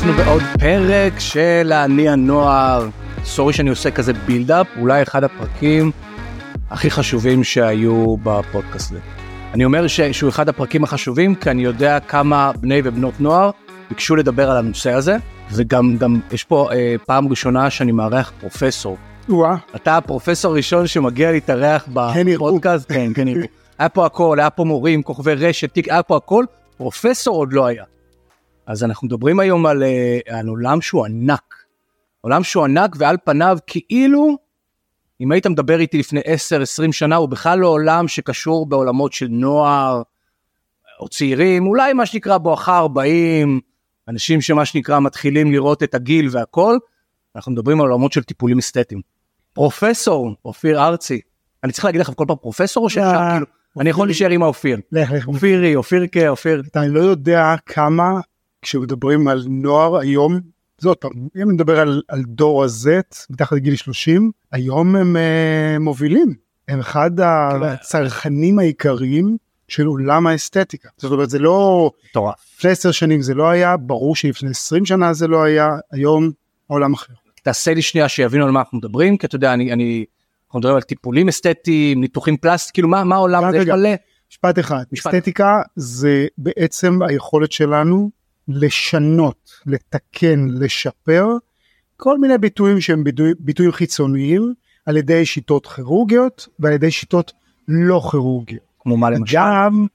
אנחנו בעוד פרק של אני הנוער. סורי שאני עושה כזה בילדאפ, אולי אחד הפרקים הכי חשובים שהיו בפודקאסט הזה. אני אומר ש- שהוא אחד הפרקים החשובים כי אני יודע כמה בני ובנות נוער ביקשו לדבר על הנושא הזה, וגם גם יש פה אה, פעם ראשונה שאני מארח פרופסור. וואה, אתה הפרופסור הראשון שמגיע להתארח כן. בפודקאסט, כן, כן ירבו. היה פה הכל, היה פה מורים, כוכבי רשת, תיק, היה פה הכל, פרופסור עוד לא היה. אז אנחנו מדברים היום על, אה, על עולם שהוא ענק. עולם שהוא ענק ועל פניו כאילו, אם היית מדבר איתי לפני 10-20 שנה, הוא בכלל לא עולם שקשור בעולמות של נוער או צעירים, אולי מה שנקרא בואכה 40, אנשים שמה שנקרא מתחילים לראות את הגיל והכל, אנחנו מדברים על עולמות של טיפולים אסתטיים. פרופסור אופיר ארצי, אני צריך להגיד לך כל פעם פרופסור או שאפשר לא, כאילו, אני יכול להישאר עם האופיר. אופירי, אופירקה, אופיר. אתה לא יודע כמה כשמדברים על נוער היום, זה עוד פעם, אם נדבר על, על דור ה-Z מתחת לגיל 30, היום הם uh, מובילים, הם אחד הצרכנים העיקריים של עולם האסתטיקה. זאת אומרת זה לא, מטורף. לפני 10 שנים זה לא היה, ברור שלפני 20 שנה זה לא היה, היום העולם אחר. תעשה לי שנייה שיבינו על מה אנחנו מדברים, כי אתה יודע, אני, אני, אנחנו מדברים על טיפולים אסתטיים, ניתוחים פלסטיים, כאילו מה, מה העולם הזה, יש. מלא. משפט אחד, משפט. אסתטיקה זה בעצם היכולת שלנו לשנות, לתקן, לשפר כל מיני ביטויים שהם ביטוי, ביטויים חיצוניים על ידי שיטות כירורגיות ועל ידי שיטות לא כירורגיות. כמו מה למשל. גם,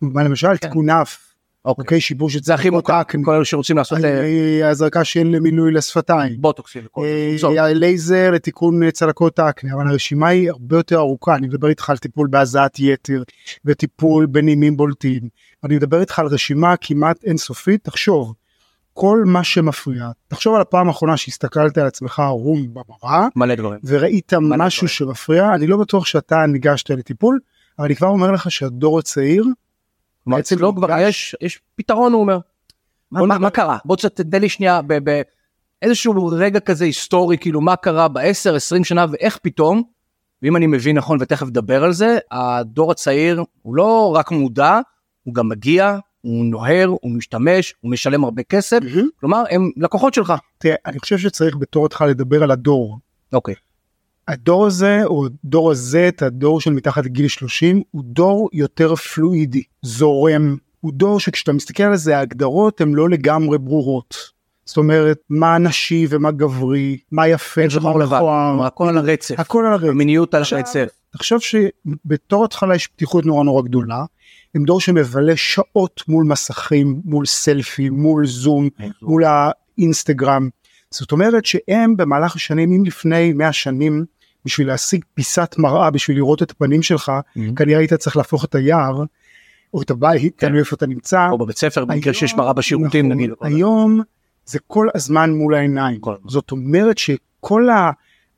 מה למשל כן. תיקון אף, אוקיי. אוקיי, שיבוש את זה הכי האקני, כל אלה שרוצים לעשות אה, הזרקה של מילוי לשפתיים. בוטוקסים וכל אה, לייזר לתיקון צלקות האקנה אבל הרשימה היא הרבה יותר ארוכה אני מדבר איתך על טיפול בהזעת יתר וטיפול בנימים בולטים אני מדבר איתך על רשימה כמעט אינסופית תחשוב כל מה שמפריע תחשוב על הפעם האחרונה שהסתכלת על עצמך ערום במראה מלא דברים. וראית מלא משהו דברים. שמפריע אני לא בטוח שאתה ניגשת לטיפול אבל אני כבר אומר לך שהדור הצעיר כלומר, בעצם אצלו כבר יש, יש פתרון, הוא אומר. מה- מה מה קרה? בוא תתן לי שנייה באיזשהו רגע כזה היסטורי, כאילו מה קרה ב-10, 20 שנה ואיך פתאום, ואם אני מבין נכון ותכף נדבר על זה, הדור הצעיר הוא לא רק מודע, הוא גם מגיע, הוא נוהר, הוא משתמש, הוא משלם הרבה כסף, כלומר הם לקוחות שלך. תראה אני חושב שצריך בתור התחלה לדבר על הדור אוקיי. הדור הזה או דור הזה הדור של מתחת לגיל 30 הוא דור יותר פלואידי זורם הוא דור שכשאתה מסתכל על זה ההגדרות הן לא לגמרי ברורות. זאת אומרת מה נשי ומה גברי מה יפה שחור ומה מכוער, כלומר, הכל על הרצף, הכל על הרצף. המיניות על הרצף. תחשוב שבתור התחלה יש פתיחות נורא נורא גדולה הם דור שמבלה שעות מול מסכים מול סלפי מול זום מול האינסטגרם. זאת אומרת שהם במהלך השנים אם לפני 100 שנים בשביל להשיג פיסת מראה בשביל לראות את הפנים שלך Mhm. כנראה היית צריך להפוך את היער או את הבית כן. תלוי איפה אתה נמצא. או בבית ספר במקרה שיש מראה בשירותים נכון, נגיד. היום זה כל הזמן מול העיניים כל. זאת אומרת שכל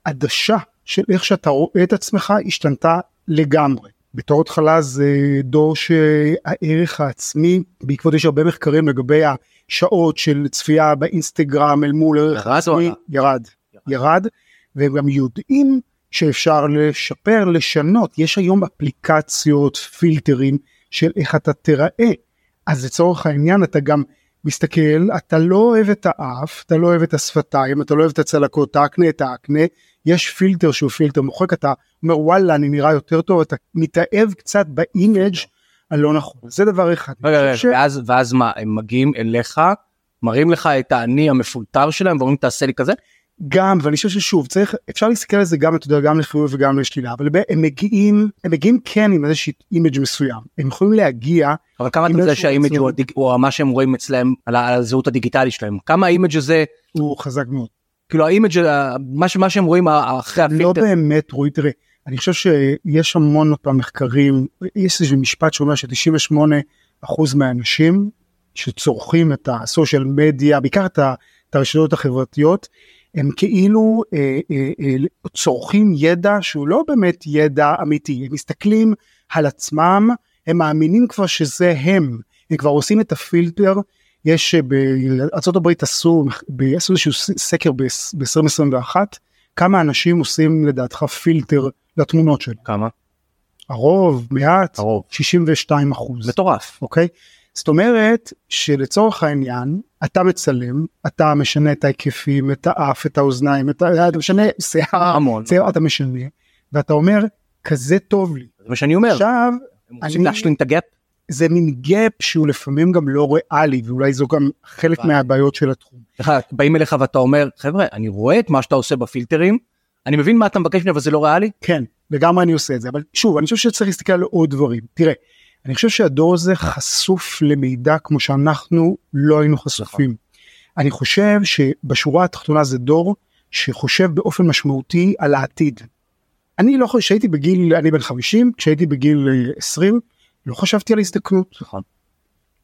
העדשה של איך שאתה רואה את עצמך השתנתה לגמרי. בתור התחלה זה דור שהערך העצמי בעקבות יש הרבה מחקרים לגבי השעות של צפייה באינסטגרם אל מול ערך עצמי? ירד ירד והם גם יודעים שאפשר לשפר לשנות יש היום אפליקציות פילטרים של איך אתה תיראה אז לצורך העניין אתה גם מסתכל אתה לא אוהב את האף אתה לא אוהב את השפתיים אתה לא אוהב את הצלקות האקנה את האקנה יש פילטר שהוא פילטר מוחק אתה אומר וואלה אני נראה יותר טוב אתה מתאהב קצת ב image הלא נכון זה דבר אחד. רגע, רגע, ש- ואז, ואז מה, הם מגיעים אליך, מראים לך את האני המפולטר שלהם ואומרים תעשה לי כזה? גם ואני חושב ששוב צריך אפשר להסתכל על זה גם אתה יודע גם לחיוב וגם לשלילה אבל הם מגיעים הם מגיעים כן עם איזושהי image מסוים הם יכולים להגיע אבל כמה אתה איזשהו שה image. הוא, הדיג, הוא מה שהם רואים אצלם על, הזהות הדיגיטלית שלהם? כמה ה image הזה, הוא חזק מאוד. כאילו, ה image, מה, מה שהם רואים אחרי לא הפילטר, באמת רועי תראה אני חושב שיש המון עוד פעם מחקרים יש איזה משפט שאומר ש98 אחוז מהאנשים שצורכים את ה social media בעיקר את הרשתות החברתיות הם כאילו אה, אה, אה, צורכים ידע שהוא לא באמת ידע אמיתי. הם מסתכלים על עצמם הם מאמינים כבר שזה הם. הם כבר עושים את הפילטר. יש אה, בארה"ב עשו עשו איזשהו סקר ב-2021 כמה אנשים עושים לדעתך פילטר לתמונות שלהם? כמה? הרוב מעט? הרוב. 62 אחוז. מטורף. אוקיי? זאת אומרת שלצורך העניין אתה מצלם אתה משנה את ההיקפים את האף את האוזניים את ה... אתה משנה שיער המון. שיער אתה משנה ואתה אומר כזה טוב לי זה מה שאני אומר. עכשיו הם רוצים אני- להשלים את ה gap. זה מין gap שהוא לפעמים גם לא ריאלי ואולי זו גם חלק הבנתי. מהבעיות של התחום. לך, באים אליך ואתה אומר חבר'ה אני רואה את מה שאתה עושה בפילטרים אני מבין מה אתה מבקש ממני אבל זה לא ריאלי. כן לגמרי אני עושה את זה אבל שוב אני חושב שצריך להסתכל על עוד דברים תראה אני חושב שהדור הזה חשוף למידע כמו שאנחנו לא היינו חשופים. אני חושב שבשורה התחתונה זה דור שחושב באופן משמעותי על העתיד. אני לא חושב שהייתי בגיל אני בן 50 כשהייתי בגיל אה, 20 לא חשבתי על הזדקנות נכון.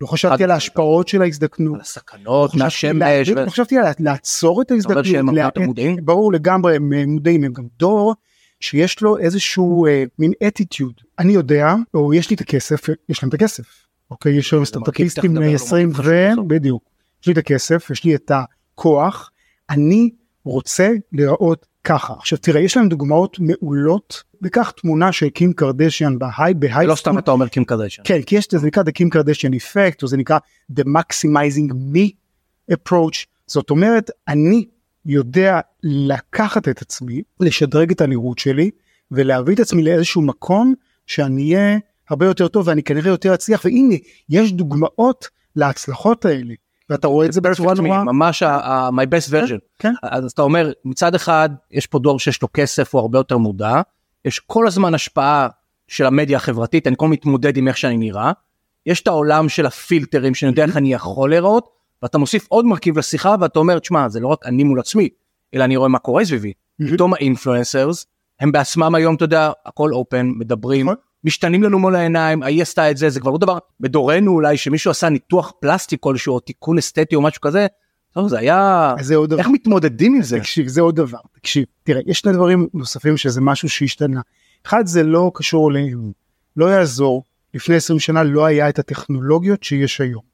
לא חשבתי על ההשפעות של ההזדקנות. על הסכנות חשבתי מהשמש. לא חשבתי על לעצור את אתה אומר ההזדקנות. שהם הרבה יותר לה- מודעים? ברור לגמרי הם אה, מודעים הם גם דור שיש לו איזשהו אה, מין אטיטיוד אני יודע או יש לי את הכסף יש להם את הכסף אוקיי? יש היום סטארטאפיסטים על 20 מרכיב ו... בדיוק. יש לי את הכסף יש לי את הכוח אני רוצה להיראות ככה. עכשיו תראה יש להם דוגמאות מעולות וקח תמונה של קים קרדשיאן בהיי בהיי לא סתם אתה אומר קים קרדשן. כן כי יש את זה נקרא the קים קרדשיאן effect או זה נקרא the maximizing me approach. זאת אומרת אני יודע לקחת את עצמי לשדרג את הנראות שלי ולהביא את עצמי לאיזשהו מקום שאני אהיה הרבה יותר טוב ואני כנראה יותר אצליח והנה יש דוגמאות להצלחות האלה ואתה רואה את זה בצורה נורא ממש ה- ה- my best version. כן. אז אתה אומר מצד אחד יש פה דור שיש לו כסף הוא הרבה יותר מודע יש כל הזמן השפעה של המדיה החברתית אני כל מתמודד עם איך שאני נראה יש את העולם של הפילטרים שאני יודע איך אני יכול להיראות ואתה מוסיף עוד מרכיב לשיחה ואתה אומר תשמע זה לא רק אני מול עצמי אלא אני רואה מה קורה סביבי. פתאום האינפלואנסרס הם בעצמם היום אתה יודע הכל אופן מדברים נכון. משתנים לנו מול העיניים ההיא עשתה את זה זה כבר לא דבר בדורנו אולי שמישהו עשה ניתוח פלסטי כלשהו או תיקון אסתטי או משהו כזה. טוב, זה היה זה עוד דבר איך מתמודדים עם זה תקשיב זה עוד דבר תקשיב תראה יש שני דברים נוספים שזה משהו שהשתנה אחד זה לא קשור אליהם לא יעזור לפני 20 שנה לא היה את הטכנולוגיות שיש היום.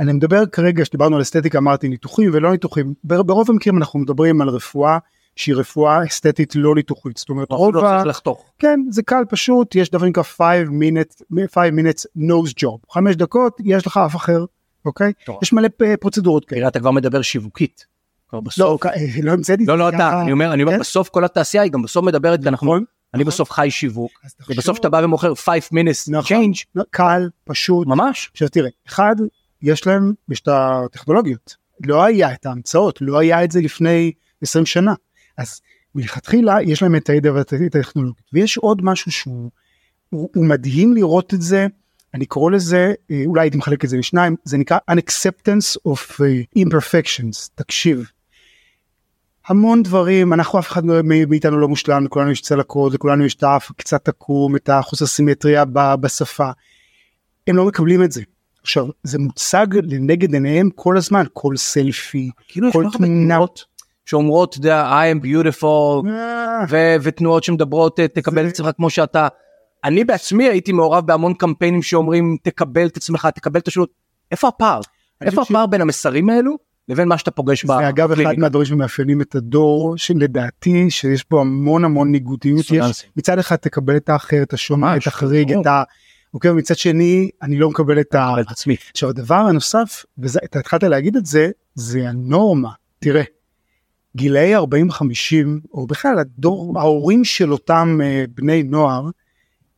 אני מדבר כרגע שדיברנו על אסתטיקה אמרתי ניתוחים ולא ניתוחים בר- ברוב המקרים אנחנו מדברים על רפואה שהיא רפואה אסתטית לא ניתוחית זאת אומרת לא רוב ה... צריך לחתוך כן זה קל פשוט יש דבר נקרא 5 minutes 5 minutes nose job 5 דקות יש לך אף אחר אוקיי טוב. יש מלא פ- פרוצדורות כאלה. תראה אתה כבר מדבר שיווקית. כבר לא, בסוף כ- לא המצאתי את לא זה, לא זה אתה אני אומר אני אומר כן? בסוף כל התעשייה היא גם בסוף מדברת ואנחנו נכון, אני נכון. בסוף חי שיווק ובסוף שאתה בא ומוכר 5 minutes נכון. change לא, קל פשוט ממש עכשיו תראה אחד יש להם יש את הטכנולוגיות לא היה את ההמצאות לא היה את זה לפני 20 שנה אז מלכתחילה יש להם את הידע ואת הטכנולוגיות ויש עוד משהו שהוא הוא, הוא מדהים לראות את זה אני קורא לזה אה, אולי הייתי מחלק את זה לשניים זה נקרא unacceptance of uh, imperfections תקשיב. המון דברים אנחנו אף אחד לא- מאיתנו לא מושלם לכולנו יש צלקות לכולנו יש את האף קצת עקום את החוסר סימטריה בשפה. הם לא מקבלים את זה. עכשיו זה מוצג לנגד עיניהם כל הזמן כל סלפי כאילו כל. תנועות שאומרות אתה יודע I am beautiful אה, ו- ותנועות שמדברות אה, תקבל את עצמך כמו שאתה. אני בעצמי הייתי מעורב בהמון קמפיינים שאומרים תקבל את עצמך תקבל את השירות. איפה הפער? איפה חושב ש- הפער בין המסרים האלו לבין מה שאתה פוגש זה אגב אחד בקליניקה? מהדברים שמאפיינים את הדור שלדעתי שיש בו המון המון ניגודיות יש. מצד אחד תקבל את האחר את השונה ממש, את החריג. את. אוקיי ומצד שני אני לא מקבל את ה... את עצמי. עכשיו הדבר הנוסף ואתה התחלת להגיד את זה זה הנורמה תראה גילאי 40 50 או בכלל הדור ההורים של אותם אה, בני נוער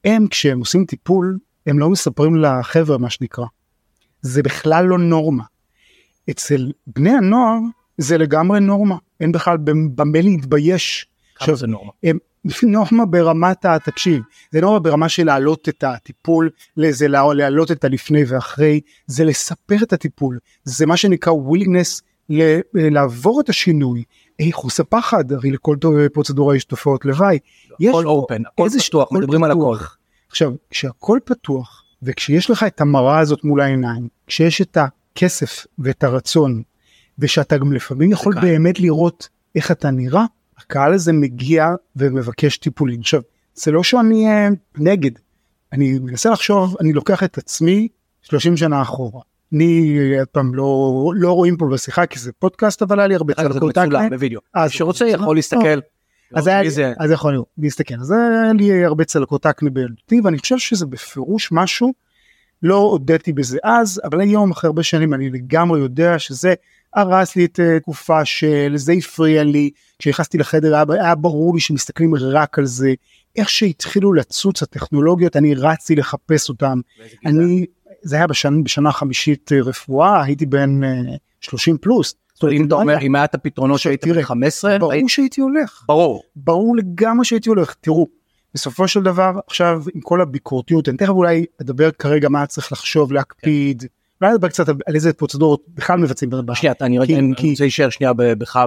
הם כשהם עושים טיפול הם לא מספרים לחבר'ה מה שנקרא. זה בכלל לא נורמה. אצל בני הנוער זה לגמרי נורמה אין בכלל במה להתבייש. כמה זה נורמה. הם נורמה ברמת התקשיב זה נורמה ברמה של להעלות את הטיפול זה לה- להעלות את הלפני ואחרי זה לספר את הטיפול זה מה שנקרא willingness ל- לעבור את השינוי איכוס הפחד הרי לכל פרוצדורה יש תופעות לוואי. יש הכל אופן הכל איזה פתוח מדברים על הכל. עכשיו כשהכל פתוח וכשיש לך את המראה הזאת מול העיניים כשיש את הכסף ואת הרצון ושאתה גם לפעמים יכול. באמת לראות איך אתה נראה הקהל הזה מגיע ומבקש טיפולים עכשיו זה לא שאני אה, נגד אני מנסה לחשוב אני לוקח את עצמי 30 שנה אחורה אני אה, עוד פעם לא לא רואים פה בשיחה כי זה פודקאסט אבל היה לי הרבה צלקות זה שרוצה? יכול להסתכל. אז היה זה? אז יכול להיות, להסתכל, אז היה לי הרבה צלקות אקנה בילדותי ואני חושב שזה בפירוש משהו לא הודיתי בזה אז, אבל היום אחרי הרבה שנים אני לגמרי יודע שזה הרס לי את אה, תקופה של, זה הפריע לי, כשנכנסתי לחדר היה, היה ברור לי שמסתכלים רק על זה, איך שהתחילו לצוץ הטכנולוגיות אני רצתי לחפש אותם, אני, זה היה בשנה, בשנה חמישית אה, רפואה, הייתי בן 30 פלוס. זאת אומרת, אם אתה אומר, אם היה את הפתרונות שהיית בן 15, ברור שהייתי הולך. ברור. ברור לגמרי שהייתי הולך. תראו, בסופו של דבר עכשיו עם כל הביקורתיות אני תכף אולי אדבר כרגע מה צריך לחשוב להקפיד. אולי נדבר קצת על איזה פרוצדורות בכלל מבצעים. שנייה, אני רוצה להישאר שנייה בך.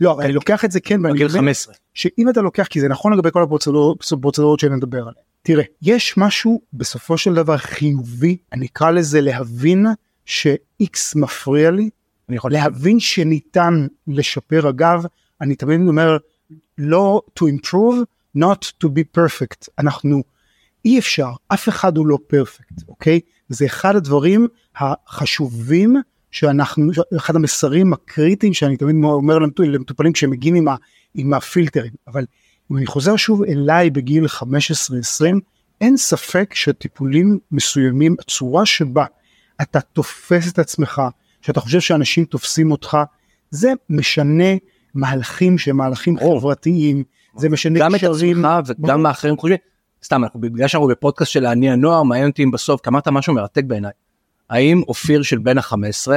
לא, אני לוקח את זה כן. בגיל 15. שאם אתה לוקח, כי זה נכון לגבי כל הפרוצדורות שאני מדבר עליהן. תראה, יש משהו בסופו של דבר חיובי, אני אקרא לזה להבין ש-X מפריע לי, אני יכול להבין שניתן לשפר אגב, אני תמיד אומר לא to improve, not to be perfect אנחנו אי אפשר אף אחד הוא לא פרפקט אוקיי זה אחד הדברים החשובים שאנחנו אחד המסרים הקריטיים שאני תמיד אומר למטופלים כשהם מגיעים עם, ה, עם הפילטרים אבל אם אני חוזר שוב אליי בגיל 15-20 אין ספק שטיפולים מסוימים הצורה שבה אתה תופס את עצמך שאתה חושב שאנשים תופסים אותך זה משנה מהלכים שהם מהלכים חברתיים זה משנה גם את עצמך וגם מאחרים חושבים. סתם אנחנו בגלל שאנחנו בפודקאסט של אני הנוער מעניין אותי אם בסוף כי אמרת משהו מרתק בעיניי. האם אופיר של בן ה-15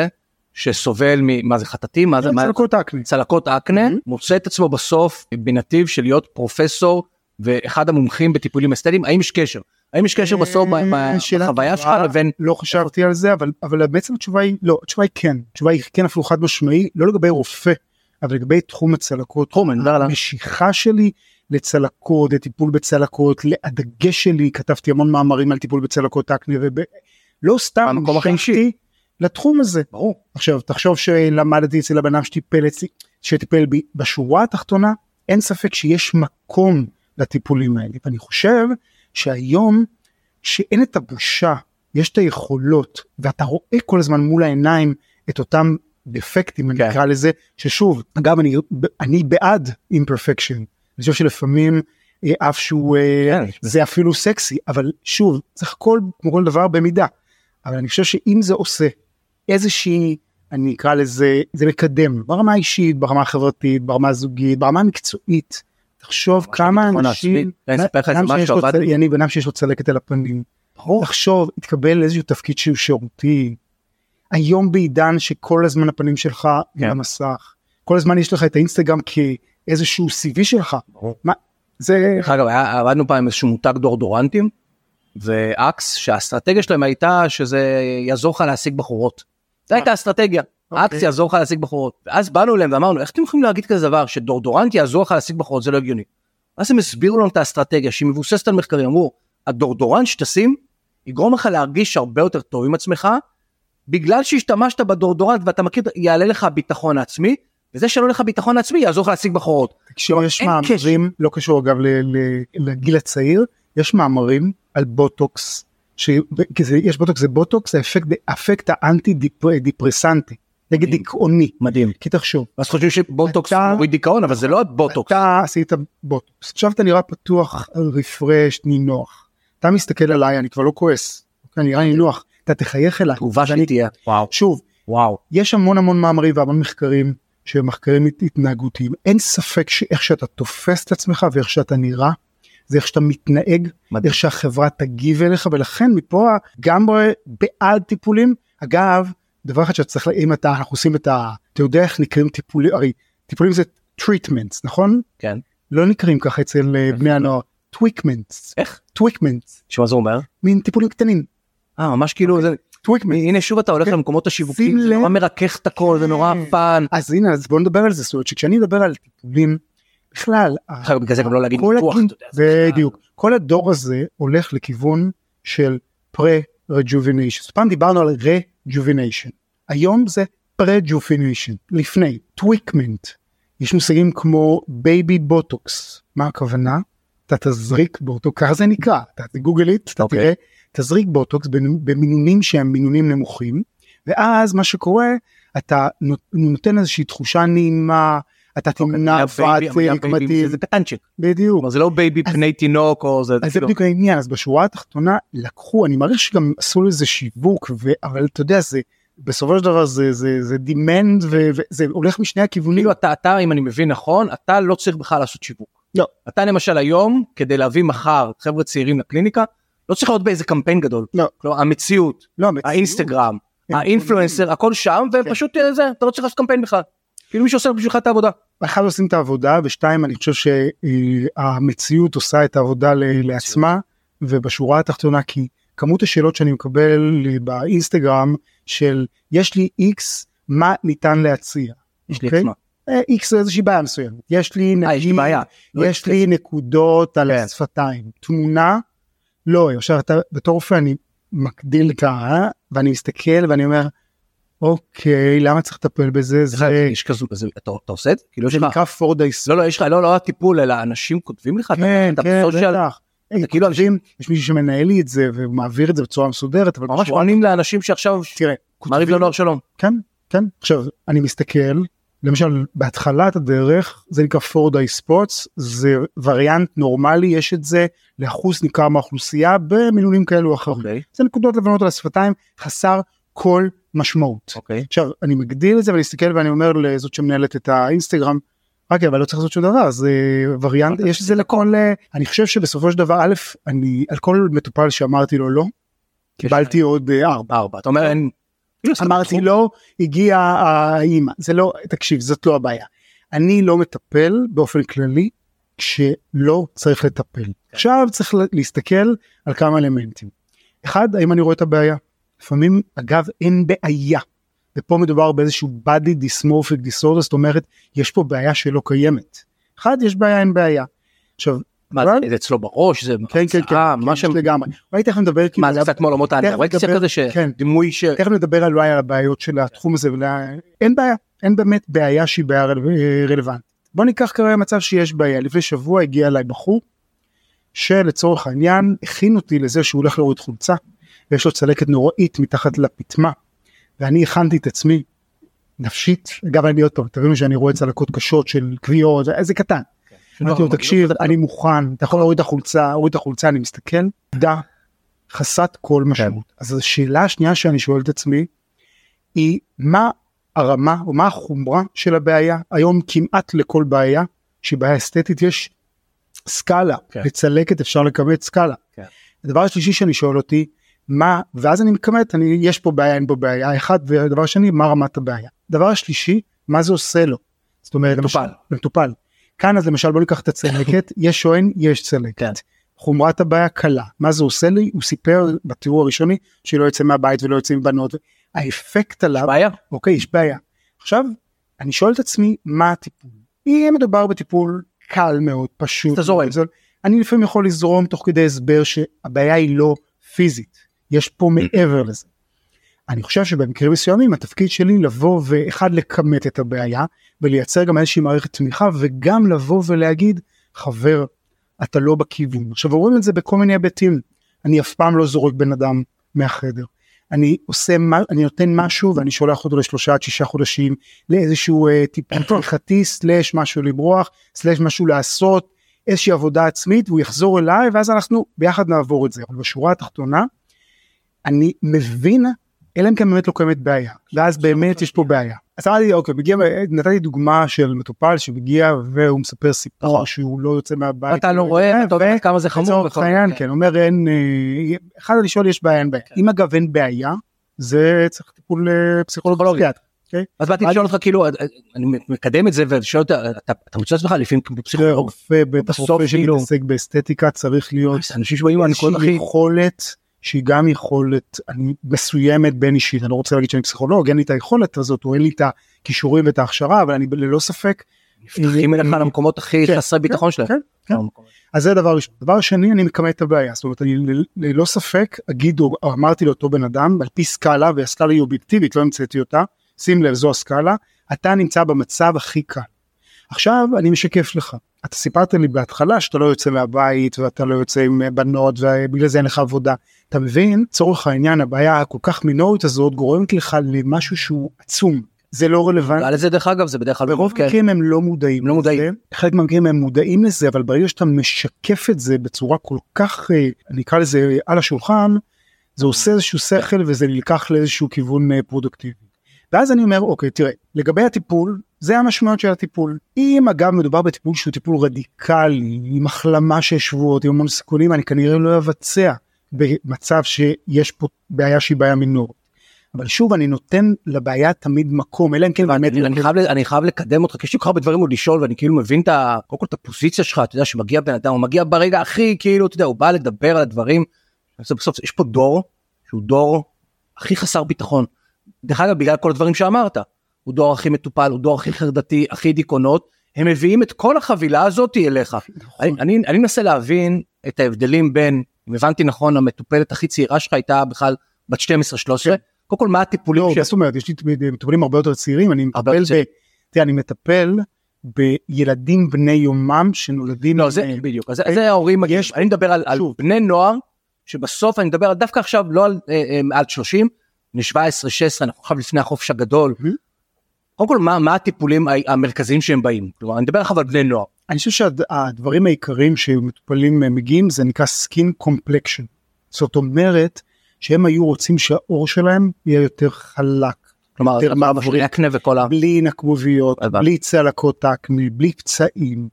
שסובל ממה זה חטטים מה זה צלקות אקנה. צלקות אקנה מוצא את עצמו בסוף בנתיב של להיות פרופסור ואחד המומחים בטיפולים אסתטיים. האם יש קשר? האם יש קשר בסוף אה, בחוויה שלך לבין לא חשבתי על זה אבל אבל בעצם התשובה היא לא התשובה היא כן. התשובה היא כן אפילו חד משמעי לא לגבי רופא אבל לגבי תחום הצלקות, תחום, המשיכה שלי לצלקות, לטיפול בצלקות, הדגש שלי, כתבתי המון מאמרים על טיפול בצלקות אקנה, ולא סתם המשכתי לתחום הזה. ברור. עכשיו תחשוב שלמדתי אצל הבן אדם שטיפל אצלי, שטיפל בי, בשורה התחתונה אין ספק שיש מקום לטיפולים האלה, ואני חושב שהיום שאין את הבושה, יש את היכולות, ואתה רואה כל הזמן מול העיניים את אותם דפקטים אני אקרא כן. לזה ששוב אגב אני אני בעד imperfection אני חושב שלפעמים אה, אף שהוא אה, כן, זה אפילו סקסי אבל שוב צריך הכל כמו כל דבר במידה אבל אני חושב שאם זה עושה איזושהי אני אקרא לזה זה מקדם ברמה האישית ברמה החברתית ברמה הזוגית ברמה המקצועית תחשוב כמה אנשים אני בן אדם שיש לו צלקת על הפנים. תחשוב התקבל איזשהו תפקיד שהוא שירותי. היום בעידן שכל הזמן הפנים שלך כן. במסך כל הזמן יש לך את האינסטגרם כאיזשהו CV שלך. מה, זה... דרך אגב עבדנו פעם איזשהו מותג דורדורנטים ואקס שהאסטרטגיה שלהם הייתה שזה יעזור לך להשיג בחורות. זו הייתה אסטרטגיה. אוקיי. אקס יעזור לך להשיג בחורות. ואז באנו אליהם ואמרנו איך אתם יכולים להגיד כזה דבר שדורדורנט יעזור לך להשיג בחורות זה לא הגיוני. אז הם הסבירו לנו את האסטרטגיה שהיא מבוססת על מחקרים אמרו הדאודורנט שתשים יגרום לך להרגיש הרבה יותר טוב עם עצמך בגלל שהשתמשת בדאודורנט ואתה מכיר, יעלה לך ביטחון עצמי, וזה שלא לך ביטחון עצמי יעזור לך להשיג בחורות. תקשיב, יש מאמרים, לא קשור אגב לגיל הצעיר, יש מאמרים על בוטוקס, יש בוטוקס זה בוטוקס, האפקט האנטי דיפרסנטי. נגד דיכאוני. מדהים. כי תחשוב. אז חושבים שבוטוקס מוריד דיכאון אבל זה לא בוטוקס. אתה עשית בוטוקס. עכשיו אתה נראה פתוח, רפרש, נינוח. אתה מסתכל עליי אני כבר לא כועס. אני נראה נינוח. אתה תחייך אליי. תגובה שלי תהיה וואו. שוב, וואו. יש המון המון מאמרים והמון מחקרים שהם מחקרים התנהגותיים. אין ספק שאיך שאתה תופס את עצמך ואיך שאתה נראה, זה איך שאתה מתנהג, מדהים. איך שהחברה תגיב אליך ולכן מפה גם בעד טיפולים. אגב, דבר אחד שאתה צריך, אם אתה, אנחנו עושים את ה... אתה יודע איך נקראים טיפולים, הרי טיפולים זה treatments, נכון? כן. לא נקראים ככה אצל אה, בני הנוער. tweakments. איך? tweakments. שמה זה אומר? מין טיפולים קטנים. אה ממש כאילו זה הנה שוב אתה הולך כן. למקומות השיווקים זה נורא מרכך את הכל זה נורא fun. אז הנה אז בוא נדבר על זה זאת אומרת שכשאני מדבר על טיפולים בכלל בגלל זה גם לא להגיד ניתוח בדיוק. כל הדור הזה הולך לכיוון של pre-rejuvenation. פעם דיברנו על rejuvenation היום זה pre-rejuvenation לפני טוויקמנט יש מושגים כמו בייבי בוטוקס מה הכוונה? אתה תזריק באותו ככה זה נקרא. אתה תגוגל איט אתה אוקיי. תראה תזריק בוטוקס במינונים שהם מינונים נמוכים ואז מה שקורה אתה נותן איזושהי תחושה נעימה אתה אוקיי, תמנע הפרעת בייבי, קמטים, זה קטנצ'יק. בדיוק. זה לא בייבי פני תינוק או זה, אז זה כאילו- בדיוק העניין אז בשורה התחתונה לקחו אני מעריך שגם עשו לזה שיווק. אבל אתה יודע זה בסופו של דבר זה זה זה demand וזה הולך משני הכיוונים. כאילו אתה, אתה, אם אני מבין נכון, אתה לא צריך בכלל לעשות שיווק. לא. אתה למשל היום, כדי להביא מחר חבר'ה צעירים לקליניקה, לא צריך להיות באיזה קמפיין גדול. לא. כלומר, המציאות, לא, המציאות- האינסטגרם, הם האינפלואנסר, הכל שם, והם כן. פשוט אה, זה, אתה לא צריך לעשות קמפיין בכלל. כאילו מישהו עושה בשבילך את העבודה. אחד עושים את העבודה ושתיים אני חושב שהמציאות עושה את העבודה לעצמה ובשורה התחתונה כי כמות השאלות שאני מקבל באינסטגרם של יש לי איקס מה ניתן להציע. יש לי אוקיי? עצמה. אה, איקס זה איזושהי בעיה מסוימת יש לי אה, יש לי בעיה. לא יש לי נקודות על כן. השפתיים תמונה לא עכשיו אתה בתור רופא אני מקדיל קהל ואני מסתכל ואני אומר אוקיי למה צריך לטפל בזה זה, זה יש כזו, זה, אתה, אתה עושה את זה? כאילו יש זה לך, נקרא פורדייס לא לא יש לך, לא לא הטיפול אלא אנשים כותבים לך, כן אתה כן בטח. אתה כאילו כותבים, יש מישהו שמנהל לי את זה ומעביר את זה בצורה מסודרת אבל ממש עונים לאנשים שעכשיו, תראה מעריב כותבים- לנוער שלום. כן כן עכשיו אני מסתכל למשל בהתחלת הדרך זה נקרא פורדאי ספוטס זה וריאנט נורמלי יש את זה לאחוז ניכר מהאוכלוסייה במינונים כאלו או אחרים. אוקיי, זה נקודות לבנות על השפתיים חסר כל משמעות. אוקיי. עכשיו אני מגדיל את זה ואני מסתכל ואני אומר לזאת שמנהלת את האינסטגרם. רק אבל לא צריך לעשות שום דבר זה וריאנט יש את זה לכל אה, אני חושב שבסופו של דבר א' אני על כל מטופל שאמרתי לו לא קיבלתי עוד אה, ארבע ארבע, אתה אומר אין, סתם אמרתי. לא הגיעה האימא זה לא תקשיב זאת לא הבעיה אני לא מטפל באופן כללי כשלא צריך לטפל עכשיו צריך לה- להסתכל על כמה אלמנטים. אחד האם אני רואה את הבעיה לפעמים אגב אין בעיה ופה מדובר באיזשהו body dysmorphic disorder זאת אומרת יש פה בעיה שלא קיימת. אחד יש בעיה אין בעיה. עכשיו מה אבל- זה, אצלו בראש, זה כן כן כן, כן, מה יש שם, לגמרי. ראיתי איך מדבר כאילו מה זה קצת כמו עולמות האנורקסיה נדבר- כזה, כן. שדימוי ש... תכף נדבר על אולי הבעיות של התחום הזה. אין בעיה אין באמת בעיה שהיא בעיה רל... רלוונטית. בוא ניקח כרגע מצב שיש בעיה לפני שבוע הגיע אליי בחור שלצורך העניין הכין אותי לזה שהוא הולך להוריד חולצה ויש לו צלקת נוראית מתחת לפטמה ואני הכנתי את עצמי נפשית אגב אני עוד פעם תבינו שאני רואה צלקות קשות של כוויות זה קטן. אמרתי לו תקשיב אני מוכן אתה יכול להוריד את החולצה הוריד את החולצה אני מסתכל עובדה חסרת כל משמעות אז השאלה השנייה שאני שואל את עצמי היא מה הרמה או מה החומרה של הבעיה היום כמעט לכל בעיה שהיא בעיה אסתטית יש סקאלה כן. לצלקת אפשר לכמת סקאלה. כן. הדבר השלישי שאני שואל אותי מה ואז אני מכמת אני יש פה בעיה אין פה בעיה אחד ודבר שני מה רמת הבעיה. דבר השלישי מה זה עושה לו. זאת אומרת מטופל. למשל, למטופל. כאן אז למשל בוא ניקח את הצלקת יש שוען יש צלקת. כן. חומרת הבעיה קלה מה זה עושה לי הוא סיפר בתיאור הראשוני שלא יוצא מהבית ולא יוצא עם בנות האפקט עליו בעיה? אוקיי יש בעיה. עכשיו אני שואל את עצמי מה הטיפול. אם מדובר בטיפול קל מאוד פשוט. אתה זורם. אני לפעמים יכול לזרום תוך כדי הסבר שהבעיה היא לא פיזית יש פה מעבר לזה. אני חושב שבמקרים מסוימים התפקיד שלי לבוא ואחד לכמת את הבעיה ולייצר גם איזושהי מערכת תמיכה וגם לבוא ולהגיד חבר אתה לא בכיוון. עכשיו אומרים את זה בכל מיני היבטים אני אף פעם לא זורק בן אדם מהחדר. אני עושה מה אני נותן משהו ואני שולח אותו לשלושה עד שישה חודשים לאיזשהו אה, טיפול פתיחתי סלאש משהו למרוח סלאש משהו לעשות איזושהי עבודה עצמית והוא יחזור אליי ואז אנחנו ביחד נעבור את זה אבל בשורה התחתונה אני מבין אלא אם כן באמת לא קיימת בעיה ואז באמת יש פה בעיה. אז אמרתי אוקיי מגיע נתתי דוגמה של מטופל שמגיע והוא מספר סיפור נכון. שהוא לא יוצא מהבית. אתה לא רואה, אתה יודע כמה זה חמור. לצורך העניין כן. כן אומר אין אה, אחד שואל יש בעיה אין בעיה אם אגב אין בעיה זה צריך טיפול אה, פסיכולוג פסיכולוגי. פסיכיאטר. אז באתי לשאול אותך כאילו, אני מקדם את זה ושואל אותה, אתה מוצא עצמך לפעמים כמו פסיכולוג, רופא בסוף רופא כאילו- שמתעסק באסתטיקה צריך להיות אנשים שבאים הכי, יכולת שהיא גם יכולת אני מסוימת בין אישית אני לא רוצה להגיד שאני פסיכולוג אין לי את היכולת הזאת או אין לי את הכישורים ואת ההכשרה אבל אני ללא ספק נפתחים אליך למקומות הכי כן, חסרי ביטחון שלהם. כן, כן. אז זה דבר ראשון. דבר שני אני מכמת את הבעיה זאת אומרת אני ללא ספק אגיד או אמרתי לאותו בן אדם על פי סקאלה והסקאלה היא אובייקטיבית לא המצאתי אותה שים לב זו הסקאלה אתה נמצא במצב הכי קל. עכשיו אני משקף לך אתה סיפרת לי בהתחלה שאתה לא יוצא מהבית ואתה לא יוצא עם בנות ובגלל זה אין לך עבודה אתה מבין צורך העניין הבעיה הכל כך מינורית הזאת גורמת לך למשהו שהוא עצום זה לא רלוונטי. על זה דרך אגב זה בדרך כלל ברוב כן. המקרים הם לא מודעים לא מודעים. חלק מהמקרים הם מודעים לזה אבל ברגע שאתה משקף את זה בצורה כל כך אה, אני אקרא לזה על השולחן זה עושה איזשהו שכל וזה נלקח לאיזשהו כיוון אה, פרודוקטיבי. ואז אני אומר אוקיי תראה לגבי הטיפול זה המשמעות של הטיפול אם אגב מדובר בטיפול שהוא טיפול רדיקלי עם החלמה של שבועות עם המון סיכונים אני כנראה לא אבצע במצב שיש פה בעיה שהיא בעיה מינורית. אבל שוב אני נותן לבעיה תמיד מקום אלא אם כן באמת אני, אני, חייב, אני חייב לקדם אותך כי יש לי כל כך הרבה דברים עוד לשאול ואני כאילו מבין את ה... קודם כל את הפוזיציה שלך אתה יודע שמגיע בן אדם הוא מגיע ברגע הכי כאילו אתה יודע הוא בא לדבר על הדברים. בסוף יש פה דור שהוא דור הכי חסר ביטחון. דרך אגב בגלל כל הדברים שאמרת הוא דור הכי מטופל הוא דור הכי חרדתי הכי דיכאונות. הם מביאים את כל החבילה הזאת אליך. אני, אני, אני מנסה להבין את ההבדלים בין אם הבנתי נכון המטופלת הכי צעירה שלך הייתה בכלל בת 12-13 קודם כל מה הטיפולים לא, ש- מה זאת אומרת, יש לי מטופלים הרבה יותר צעירים, אני מטפל ב... תראה, אני מטפל בילדים בני יומם שנולדים... לא זה עם- בדיוק. אז זה ההורים מגיעים יש- אני מדבר על, על. בני נוער שבסוף אני מדבר על דווקא עכשיו לא על אה, אה, מעל 30 בני 17 16 אנחנו עכשיו לפני החופש הגדול. קודם כל מה מה הטיפולים המרכזיים שהם באים כלומר אני מדבר עכשיו על בני נוער אני חושב שהדברים העיקריים שמטופלים מגיעים זה נקרא skin complexion. זאת אומרת שהם היו רוצים שהעור שלהם יהיה יותר חלק, כלומר יותר אקנה וכל ה... בלי נקבוביות. בלי צלקות אקני, בלי פצעים.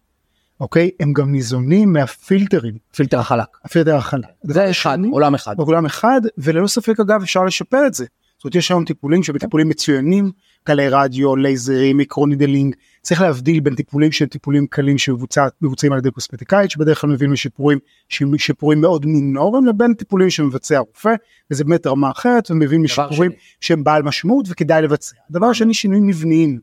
אוקיי? הם גם ניזונים מהפילטרים, פילטר החלק הפילטר החלק. זה אחד עולם אחד בעולם אחד וללא ספק אגב אפשר לשפר את זה. זאת אומרת יש היום טיפולים שהם טיפולים מצוינים, גלי רדיו, לייזרים, microneedling, צריך להבדיל בין טיפולים שהם טיפולים קלים שמבוצעים על ידי קוסמטיקאית שבדרך כלל מביאים לשיפורים שהם שיפורים מאוד מינוריים לבין טיפולים שמבצע רופא וזה באמת רמה אחרת ומביאים לשיפורים שני. שהם בעל משמעות וכדאי לבצע. הדבר השני שינויים מבניים.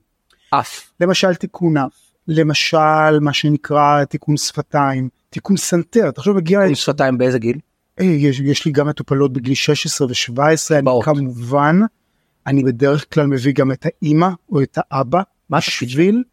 אף. למשל תיקון אף, למשל מה שנקרא תיקון שפתיים, תיקון סנטר, תחשוב מגיע עם שפתיים באיזה גיל יש, יש לי גם מטופלות בגיל 16 ו-17, אני. כמובן, אני בדרך כלל מביא גם את האימא או את האבא, מה בשביל,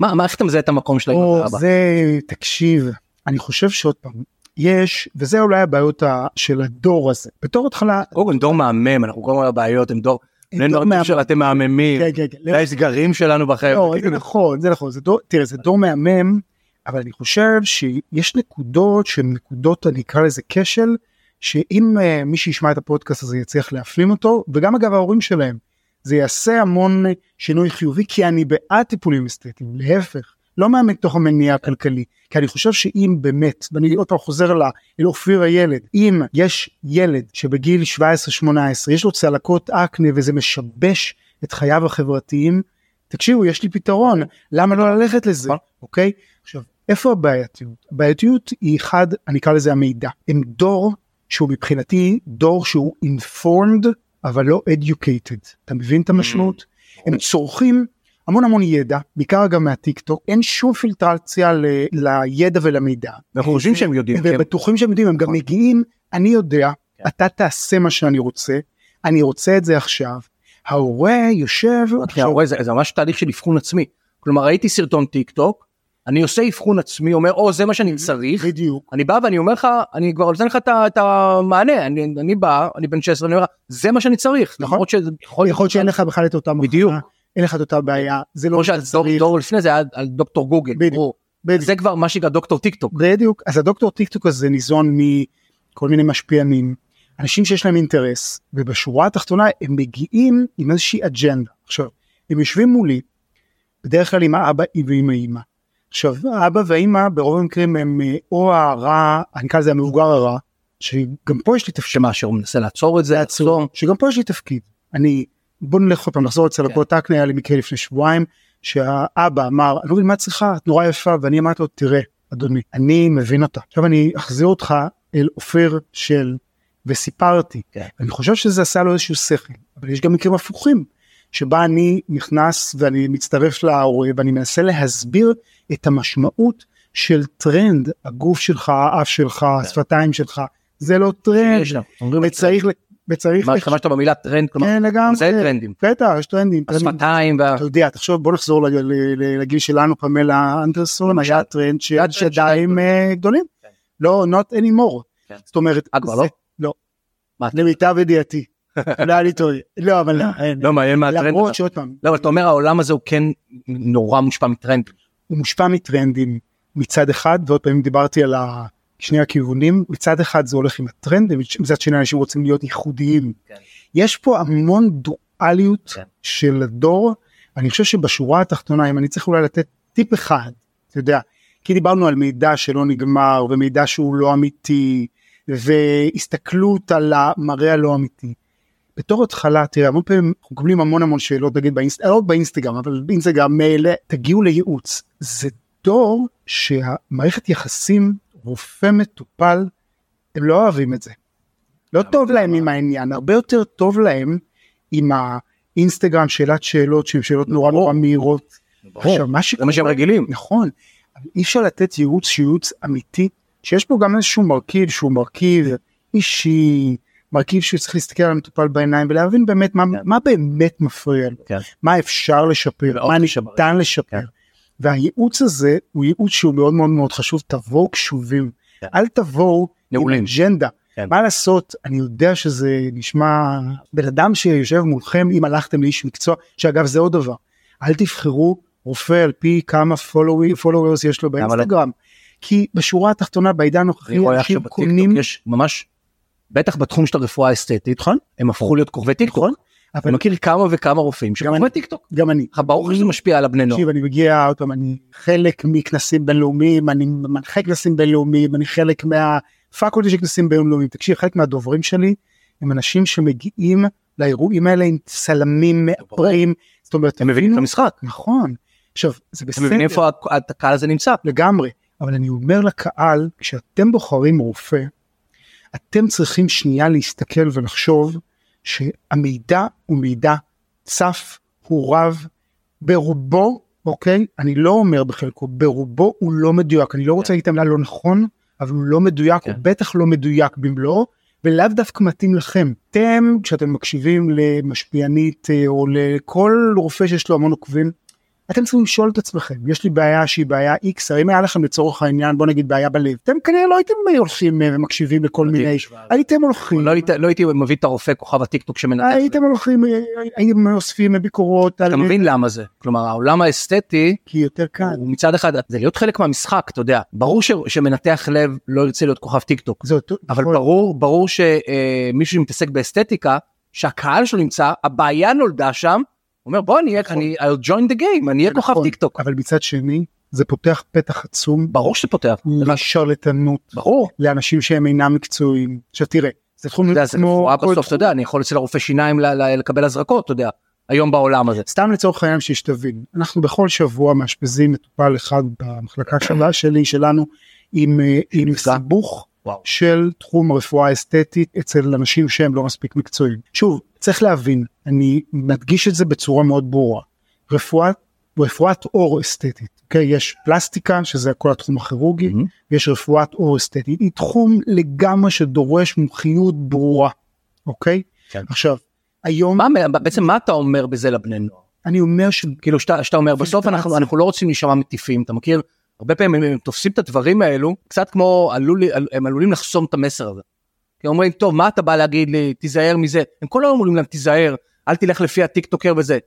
מה מה איך אתה מזהה את המקום שלהם או אבא? זה, תקשיב, אני חושב שעוד פעם, יש, וזה אולי הבעיות ה- של הדור הזה, בתור התחלה, הם דור מהמם אנחנו קוראים על הבעיות הם דור בני נוער. של אתם מהממים כן, כן, כן, זה האתגרים שלנו בחבר'ה לא, זה נכון, זה נכון, זה דור, תראה, זה דור מהמם, אבל אני חושב שיש נקודות שהן נקודות, אני אקרא לזה כשל, שאם uh, מי שישמע את הפודקאסט הזה יצליח להפנים אותו, וגם אגב ההורים שלהם, זה יעשה המון אה, שינוי חיובי, כי אני בעד טיפולים אסתטיים, להפך, לא מתוך המניע הכלכלי, כי אני חושב שאם באמת, ואני עוד פעם חוזר ל- לאופיר הילד, אם יש ילד שבגיל 17-18 יש לו צלקות אקנה וזה משבש את חייו החברתיים, תקשיבו יש לי פתרון למה לא ללכת לזה נכון. אוקיי עכשיו איפה הבעייתיות הבעייתיות היא אחד אני אקרא לזה המידע הם דור שהוא מבחינתי דור שהוא informed אבל לא educated אתה מבין את המשמעות הם צורכים המון המון ידע בעיקר גם מהטיק טוק אין שום פילטרציה ל- לידע ולמידע אנחנו חושבים שהם יודעים כן. הם בטוחים שהם יודעים הם גם נכון. מגיעים אני יודע כן. אתה תעשה מה שאני רוצה אני רוצה את זה עכשיו ההורה יושב רואה, זה, זה ממש תהליך של אבחון עצמי. כלומר ראיתי סרטון טיק טוק, אני עושה אבחון עצמי, אומר או זה מה שאני צריך, בדיוק אני בא ואני אומר לך, אני כבר נותן לך את המענה, אני, אני בא, אני בן 16, אני אומר לך, זה מה שאני צריך. נכון. למרות שזה יכול להיות שאין לך בכלל את אותה מחלה, בדיוק. אין לך את אותה בעיה, זה לא מה שאתה צריך. שהדור לפני זה היה על דוקטור גוגל. בדיוק. בדיוק. זה כבר מה שנקרא דוקטור טיק טוק. בדיוק, אז הדוקטור טיקטוק הזה ניזון מכל מיני משפיענים, אנשים שיש להם אינטרס, ובשורה התחתונה הם מגיעים עם איזושהי אג'נדה. עכשיו, הם יושבים מולי, בדרך כלל עם האבא ועם האמא. עכשיו, האבא והאמא ברוב המקרים הם אה, או הרע, אני אקרא לזה המבוגר הרע, שגם פה יש לי תפקיד, שמה שהוא מנסה לעצור את זה, לעצור. שגם פה יש לי תפקיד. אני, בוא נלך עוד פעם, נחזור אצל הקוט אקנה, היה לי מקרה לפני שבועיים, שהאבא אמר, אני לא מבין מה את צריכה, את נורא יפה, ואני אמרתי לו, תראה, אדוני, אני מבין אותה. עכשיו אני אחזיר אותך אל אופיר של, וסיפרתי. כן. אני חושב שזה עשה לו איזשהו שכל, אבל יש גם מקרים הפוכים, שבה אני נכנס ואני מצטרף להורה ואני מנסה להסביר את המשמעות של טרנד, הגוף שלך, האף שלך, השפתיים שלך, זה לא טרנד. וצריך, וצריך, מה השתמשת במילה טרנד, כלומר, כן לגמרי, זה טרנדים. בטח, יש טרנדים, השפתיים. אתה יודע, תחשוב, בוא נחזור לגיל שלנו, פמלה אנדרסון, היה טרנד טרנד שדיים אה, גדולים. כן. לא, not anymore. כן. זאת אומרת, אה, כבר לא? לא. למיטב ידיעתי. לא היה לי טוב. לא, אבל לא, אין. לא מעניין מה הטרנד. למרות שעוד פעם, לא, אבל אתה אומר העולם הזה הוא כן נורא מושפע מטרנד. הוא מושפע מטרנדים מצד אחד, ועוד פעם דיברתי על שני הכיוונים, מצד אחד זה הולך עם הטרנד, ומצד שני אנשים רוצים להיות ייחודיים. כן. יש פה המון דואליות כן. של הדור, אני חושב שבשורה התחתונה, אם אני צריך אולי לתת טיפ אחד, אתה יודע, כי דיברנו על מידע שלא נגמר, ומידע שהוא לא אמיתי, והסתכלות על המראה הלא אמיתי. בתור התחלה, תראה, המון פעמים אנחנו מקבלים המון המון שאלות, נגיד באינסטגרם, לא באינסטגרם, אבל באינסטגרם, מייל, תגיעו לייעוץ. זה דור שהמערכת יחסים, רופא מטופל, הם לא אוהבים את זה. לא טוב להם עם העניין, הרבה יותר טוב להם עם האינסטגרם שאלת שאלות שהן שאלות נורא נורא מהירות. עכשיו מה זה מה שהם רגילים. נכון, אבל אי אפשר לתת ייעוץ שייעוץ אמיתי, שיש בו גם איזשהו מרכיב שהוא מרכיב אישי, מרכיב שצריך להסתכל על המטופל בעיניים ולהבין באמת מה, מה באמת מפריע לו, כן. מה אפשר לשפר, מה. ניתן לשפר. כן. והייעוץ הזה הוא ייעוץ שהוא מאוד מאוד מאוד חשוב, תבואו קשובים, כן. אל תבואו עם נעולים. אג'נדה. כן. מה לעשות, אני יודע שזה נשמע, בן אדם שיושב מולכם, אם הלכתם לאיש מקצוע, שאגב זה עוד דבר, אל תבחרו רופא על פי כמה followers יש לו לא? באינסטגרם, כי בשורה התחתונה בעידן הנוכחי אנשים קונים, יש ממש, בטח בתחום של הרפואה האסתטית, נכון, הם הפכו להיות כוכבי טיקטוק. נכון, אני מכיר כמה וכמה רופאים שכוכבי. טיקטוק. גם אני, ברור שזה משפיע על הבני נוער. תקשיב אני מגיע עוד פעם אני חלק מכנסים בינלאומיים אני מנחה כנסים בינלאומיים אני חלק מה faculty של כנסים בינלאומיים תקשיב חלק מהדוברים שלי הם אנשים שמגיעים לאירועים האלה עם צלמים מאפרים זאת אומרת הם מבינים את המשחק. נכון עכשיו זה הם מבינים בסדר איפה הקהל הזה נמצא. לגמרי אבל אני אומר לקהל כשאתם בוחרים רופא אתם צריכים שנייה להסתכל ולחשוב שהמידע הוא מידע צף הוא רב ברובו אוקיי? אני לא אומר בחלקו ברובו הוא לא מדויק. אני לא רוצה להגיד את המילה לא נכון אבל הוא לא מדויק כן. הוא בטח לא מדויק במלואו ולאו דווקא מתאים לכם. אתם כשאתם מקשיבים למשפיענית אה, או לכל רופא שיש לו המון עוקבים אתם צריכים לשאול את עצמכם יש לי בעיה שהיא בעיה x האם היה לכם לצורך העניין בוא נגיד בעיה בלב אתם כנראה לא הייתם הולכים אה, ומקשיבים לכל מיני הייתם הולכים לא היית- לא הייתי מביא את הרופא כוכב הטיקטוק שמנתח. הייתם הולכים אה, הייתם אוספים ביקורות אתה מבין למה זה. כלומר העולם האסתטי כי יותר קל הוא מצד אחד זה להיות חלק מהמשחק אתה יודע ברור ש- שמנתח לב לא ירצה להיות כוכב טיקטוק זה אותו אבל נכון. ברור ברור שמישהו שמתעסק באסתטיקה שהקהל שלו נמצא הבעיה נולדה שם. אומר בוא אני אהיה נכון. אני I'll join the game אני אהיה כוכב נכון, טיקטוק. אבל מצד שני זה פותח פתח עצום ברור שזה פותח. לשרלטנות ברור. לאנשים שהם אינם מקצועיים עכשיו תראה זה תחום כמו בסוף אתה. יודע אני יכול אצל הרופא שיניים לקבל הזרקות אתה יודע היום בעולם הזה. סתם לצורך העניין שתבין אנחנו בכל שבוע מאשפזים מטופל אחד במחלקה שלה שלי שלנו עם אה, עם. סיבוך וואו. של תחום הרפואה האסתטית אצל אנשים שהם לא מספיק מקצועיים. שוב צריך להבין אני מדגיש את זה בצורה מאוד ברורה רפואת רפואת עור אסתטית אוקיי יש פלסטיקה שזה כל התחום הכירורגי מהמם. ויש רפואת עור אסתטית היא תחום לגמרי שדורש מומחיות ברורה אוקיי כן. עכשיו היום מה בעצם מה אתה אומר בזה לבני נוער. אני אומר ש... כאילו שאתה, שאתה אומר בסוף אנחנו. אנחנו לא רוצים להישמע מטיפים אתה מכיר הרבה פעמים הם, הם תופסים את הדברים האלו קצת כמו עלול, הם עלולים לחסום את המסר הזה. כי אומרים טוב מה אתה בא להגיד לי תיזהר מזה הם כל היום אומרים להם תיזהר אל תלך לפי הטיק טוקר וזה.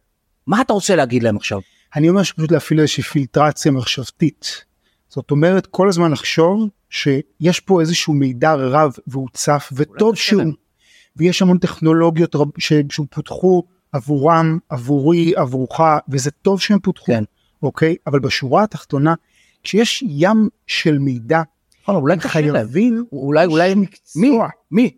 מה אתה רוצה להגיד להם עכשיו? אני אומר שפשוט להפעיל איזושהי פילטרציה מחשבתית. זאת אומרת כל הזמן לחשוב שיש פה איזשהו מידע רב והוא צף וטוב שהוא. ויש המון טכנולוגיות רב, ש- שפותחו עבורם עבורי עבורך וזה טוב שהם פותחו כן. אוקיי אבל בשורה התחתונה כשיש ים של מידע נכון, אולי קשה. חייבים אולי אולי מי. מי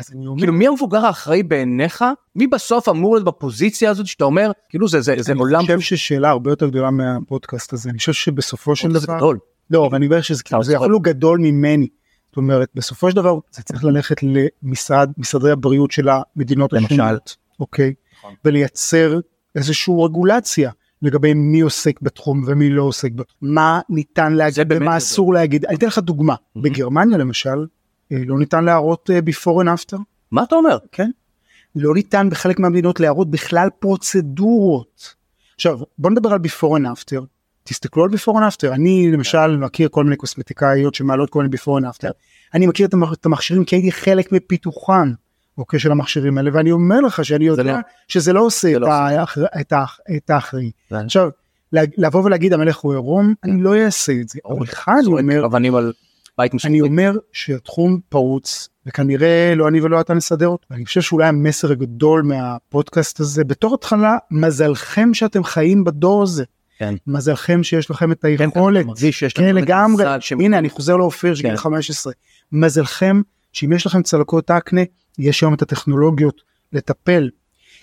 אז אני אומר כאילו מי המבוגר האחראי בעיניך מי בסוף אמור להיות בפוזיציה הזאת שאתה אומר כאילו זה זה זה אני עולם חושב ששאלה הרבה יותר גדולה מהפודקאסט הזה אני חושב שבסופו של זה דבר גדול. לא, אבל אני אומר שזה כאילו, זה. אפילו גדול ממני. זאת אומרת, בסופו של דבר זה צריך ללכת למשרד, משרדי הבריאות של המדינות למשל. השונות, אוקיי? נכון. ולייצר איזושהי רגולציה לגבי מי עוסק בתחום ומי לא עוסק בתחום, מה ניתן זה להגיד ומה. אסור להגיד. אני אתן לך דוגמה. בגרמניה למשל, לא ניתן להראות אה, before and after, מה אתה אומר? כן? לא ניתן בחלק מהמדינות להראות בכלל פרוצדורות. עכשיו בוא נדבר על before and after. תסתכלו על before and after אני למשל מכיר כל מיני קוסמטיקאיות שמעלות כל מיני before and after. אני מכיר את המכשירים כי הייתי חלק מפיתוחן. אוקיי, של המכשירים האלה, ואני אומר לך שאני יודע לא- שזה לא עושה זה את לא האחר- את האח- את האחראי. זה- עכשיו, לבוא ולהגיד המלך הוא עירום, אני לא אעשה את זה. אבל לך אני זורק אומר, אבנים על בית מסוים. אני אומר שהתחום פרוץ, וכנראה לא אני ולא אתה נסדר אותו. אני חושב שאולי המסר הגדול מהפודקאסט הזה, בתור התחלה, מזלכם שאתם חיים בדור הזה. כן. מזלכם שיש לכם את כן, אתה היכולת. מרגיש שיש כן לך לגמרי, מזל שהם- הנה אני חוזר לאופיר של כן. גיל 15, מזלכם שאם יש לכם צלקות אקנה, יש היום את הטכנולוגיות לטפל,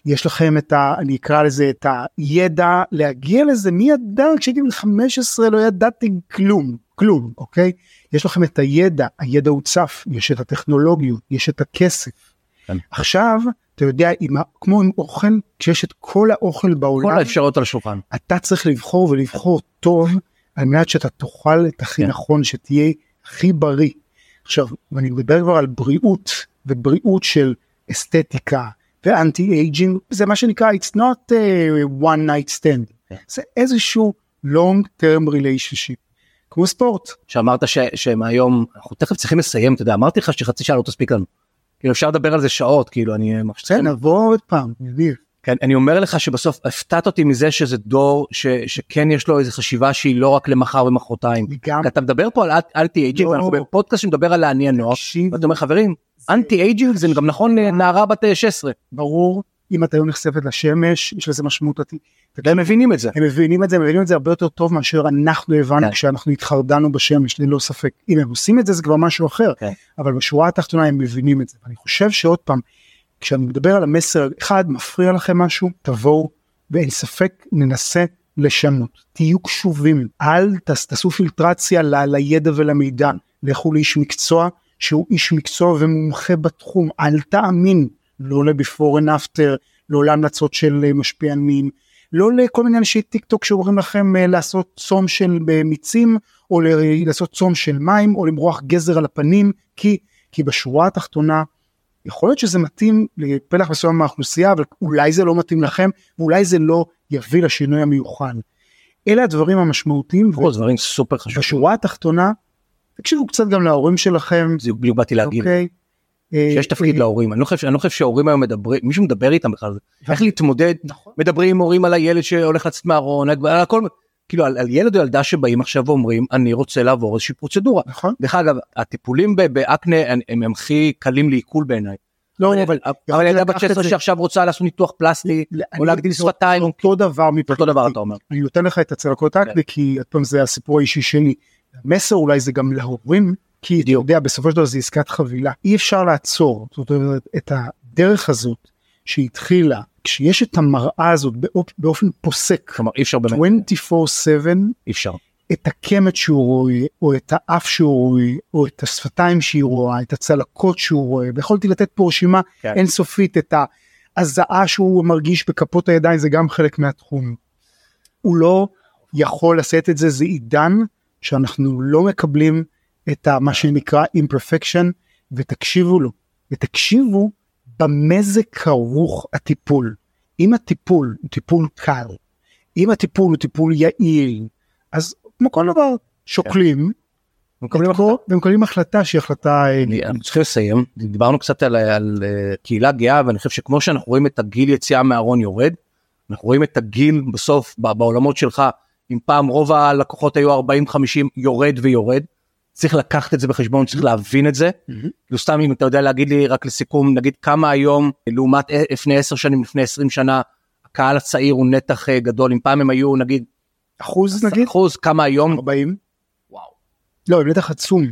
יש לכם את ה... אני אקרא לזה את הידע להגיע לזה, מי ידע כשהייתי בן 15 לא ידעתי כלום, כלום, אוקיי? יש לכם את הידע, הידע הוצף, יש את הטכנולוגיות, יש את הכסף. כן. עכשיו, אתה יודע, עם. כמו עם אוכל, כשיש את כל האוכל בעולם, כל האפשרויות על השולחן. אתה צריך לבחור ולבחור טוב על מנת שאתה תאכל את הכי כן. נכון שתהיה הכי בריא. עכשיו ואני מדבר כבר על בריאות ובריאות של אסתטיקה ו anti aging זה מה שנקרא it's not a one night stand כן. זה איזשהו long term relationship כמו ספורט שאמרת ש- שמהיום אנחנו תכף צריכים לסיים אתה יודע אמרתי לך שחצי שעה לא תספיק לנו. כאילו אפשר לדבר על זה שעות כאילו אני כן נבוא עוד פעם נדיר. כן, אני אומר לך שבסוף הפתעת אותי מזה שזה דור ש, שכן יש לו איזה חשיבה שהיא לא רק למחר ומחרתיים. לגמרי. אתה מדבר פה על anti aging לא. ואנחנו בפודקאסט שמדבר על להניע נוער תקשיב, ואתה אומר חברים anti aging זה גם נכון לנערה בת אה, 16 ברור אם אתה היום נחשפת לשמש יש לזה משמעות עתידית. והם מבינים את זה. הם מבינים את זה, הם מבינים את זה הרבה יותר טוב מאשר אנחנו הבנו כן. כשאנחנו התחרדנו בשמש, ללא ספק. אם הם עושים את זה זה כבר משהו אחר, כן. אבל בשורה התחתונה הם מבינים את זה. ואני חושב שעוד פעם, כשאני מדבר על המסר, אחד, מפריע לכם משהו, תבואו, ואין ספק, ננסה לשנות. תהיו קשובים, אל תעשו פילטרציה לידע ולמידע, לכו לאיש מקצוע שהוא איש מקצוע ומומחה בתחום, אל תאמין, לא ל-before and after, לא להמלצות של אה, משפיענים, לא לכל מיני אנשי טיק טוק שאומרים לכם אה, לעשות צום של אה, מיצים או לעשות צום של מים או למרוח גזר על הפנים כי כי בשורה התחתונה יכול להיות שזה מתאים לפלח מסוים מהאוכלוסייה אבל אולי זה לא מתאים לכם ואולי זה לא יביא לשינוי המיוחל. אלה הדברים המשמעותיים דברים סופר חשובים. ובשורה התחתונה תקשיבו קצת גם להורים שלכם זה בדיוק באתי להגיד. אוקיי. אה, שיש תפקיד אה, להורים אני לא חושב אני לא חושב שההורים היום מדברים מישהו מדבר איתם בכלל איך להתמודד נכון. מדברים עם הורים על הילד שהולך לצאת מהארון על הכל כאילו על, על ילד או ילדה שבאים עכשיו ואומרים אני רוצה לעבור איזושהי פרוצדורה. נכון. דרך אגב הטיפולים באקנה הם, הכי קלים לעיכול בעיניי. לא אבל אבל ילדה בת לקחת את 16 זה- שעכשיו רוצה לעשות ניתוח פלסטי או להגדיל שפתיים אותו דבר מבחינתי. אותו דבר אתה אומר. אני נותן לך את הצלקות אקנה כי עוד פעם זה הסיפור האישי שלי. המסר אולי זה גם להורים כי אתה יודע בסופו של דבר זה עסקת חבילה אי אפשר לעצור זאת אומרת את הדרך הזאת שהתחילה כשיש את המראה הזאת באופ- באופן פוסק כלומר אי אפשר באמת 24/7 אי אפשר. את הקמת שהוא רואה או את האף שהוא רואה או את השפתיים שהיא רואה את הצלקות שהוא רואה ויכולתי לתת פה רשימה כן. אינסופית את ההזעה שהוא מרגיש בכפות הידיים זה גם חלק מהתחום. הוא לא יכול לשאת את זה זה עידן שאנחנו לא מקבלים את ה, מה שנקרא imperfection ותקשיבו לו ותקשיבו במה זה כרוך הטיפול. אם הטיפול הוא טיפול קל, אם הטיפול הוא טיפול יעיל, אז כמו כל דבר שוקלים מקבלים את כל- ומקבלים החלטה שהיא החלטה אה, אני צריך לסיים. דיברנו קצת על, על אה, קהילה גאה ואני חושב שכמו שאנחנו רואים את הגיל יציאה מהארון יורד אנחנו רואים את הגיל בסוף בעולמות שלך אם פעם רוב הלקוחות היו 40 50 יורד ויורד צריך לקחת את זה בחשבון צריך להבין את זה. כאילו סתם אם אתה יודע להגיד לי רק לסיכום נגיד כמה היום לעומת לפני 10 שנים לפני 20 שנה הקהל הצעיר הוא נתח אה, גדול אם פעם הם היו נגיד אחוז נגיד אחוז כמה היום 40 וואו. לא הם נתח עצום.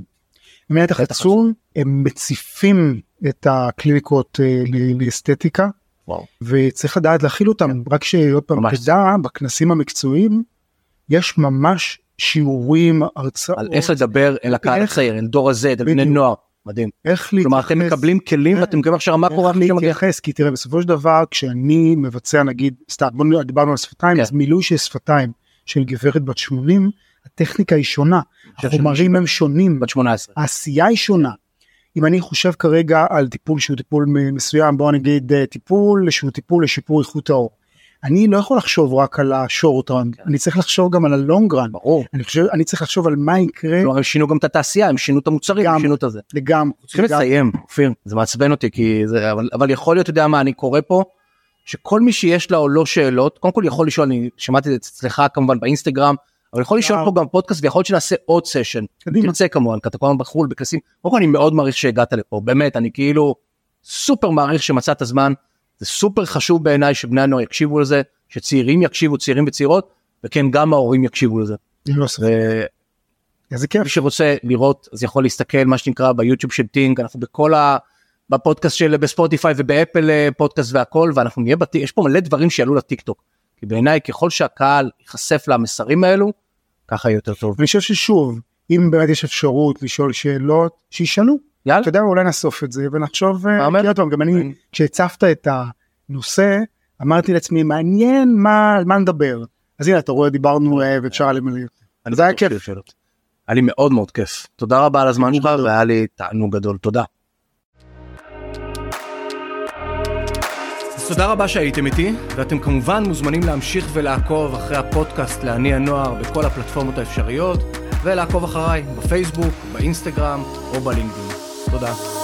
הם נתח עצום הם מציפים את הקליניקות אה, לאסתטיקה וואו. וצריך לדעת להכיל אותם רק שעוד פעם. תדע בכנסים המקצועיים יש ממש שיעורים הרצאות על איך לדבר אל הקהל הצעיר אל דור הזה אל בני. נוער מדהים. איך כלומר אתם להתייחס- מקבלים כלים ואתם מקבלים עכשיו מה קורה איך. להתייחס כי תראה בסופו של דבר כשאני מבצע נגיד סתם בוא דיברנו על שפתיים כן. אז מילוי של שפתיים של גברת בת 80 הטכניקה היא שונה החומרים הם שונים בת 18. העשייה היא שונה. אם אני חושב כרגע על טיפול שהוא טיפול מסוים בוא נגיד אה, טיפול שהוא טיפול לשיפור איכות האור. אני לא יכול לחשוב רק על השורט רן, כן. אני צריך לחשוב גם על הלונג רן. ברור. אני חושב, אני צריך לחשוב על מה יקרה כלומר, הם שינו גם את התעשייה, הם שינו את המוצרים, הם גם. שינו את הזה. לגמרי. צריכים לסיים, אופיר, זה מעצבן אותי, כי זה, אבל, אבל יכול להיות, אתה יודע מה, אני קורא פה, שכל מי שיש לה או לא שאלות, קודם כל יכול לשאול, אני שמעתי את זה אצלך כמובן באינסטגרם, אבל יכול לשאול. פה גם פודקאסט, ויכול להיות שנעשה עוד סשן. קדימה. תרצה כמובן, כי אתה כל הזמן בחו"ל, בכנסים. קודם כל אני מאוד מעריך שהגעת לפה, באמת, אני כאילו סופר מעריך שמצאת זמן, זה סופר חשוב בעיניי שבני הנוער יקשיבו לזה, שצעירים יקשיבו, צעירים וצעירות, וכן, גם ההורים יקשיבו לזה. ומי איזה כיף. שרוצה לראות, אז יכול להסתכל, מה שנקרא, ביוטיוב של טינג, אנחנו בכל ה... בפודקאסט של בספוטיפיי ובאפל אה, פודקאסט והכל, ואנחנו נהיה בטיק, יש פה מלא דברים שיעלו לטיק טוק. כי בעיניי, ככל שהקהל ייחשף למסרים האלו, ככה יהיה יותר טוב. אני חושב ששוב, אם באמת יש אפשרות לשאול שאלות, שישאלו. יאללה, אתה יודע מה, אולי נאסוף את זה ונחשוב, אה. כי עוד פעם, גם אני, כשהצפת את הנושא, אמרתי לעצמי, מעניין מה, על מה נדבר. אז הנה, אתה רואה, דיברנו אה, ואפשר למלא. אני זה היה שאלות. היה לי מאוד מאוד כיף. תודה רבה על הזמן שלך. והיה לי תענוג גדול. תודה. אז תודה רבה שהייתם איתי, ואתם כמובן מוזמנים להמשיך ולעקוב אחרי הפודקאסט לעני הנוער בכל הפלטפורמות האפשריות, ולעקוב אחריי בפייסבוק, באינסטגרם או בלינקדאין. תודה.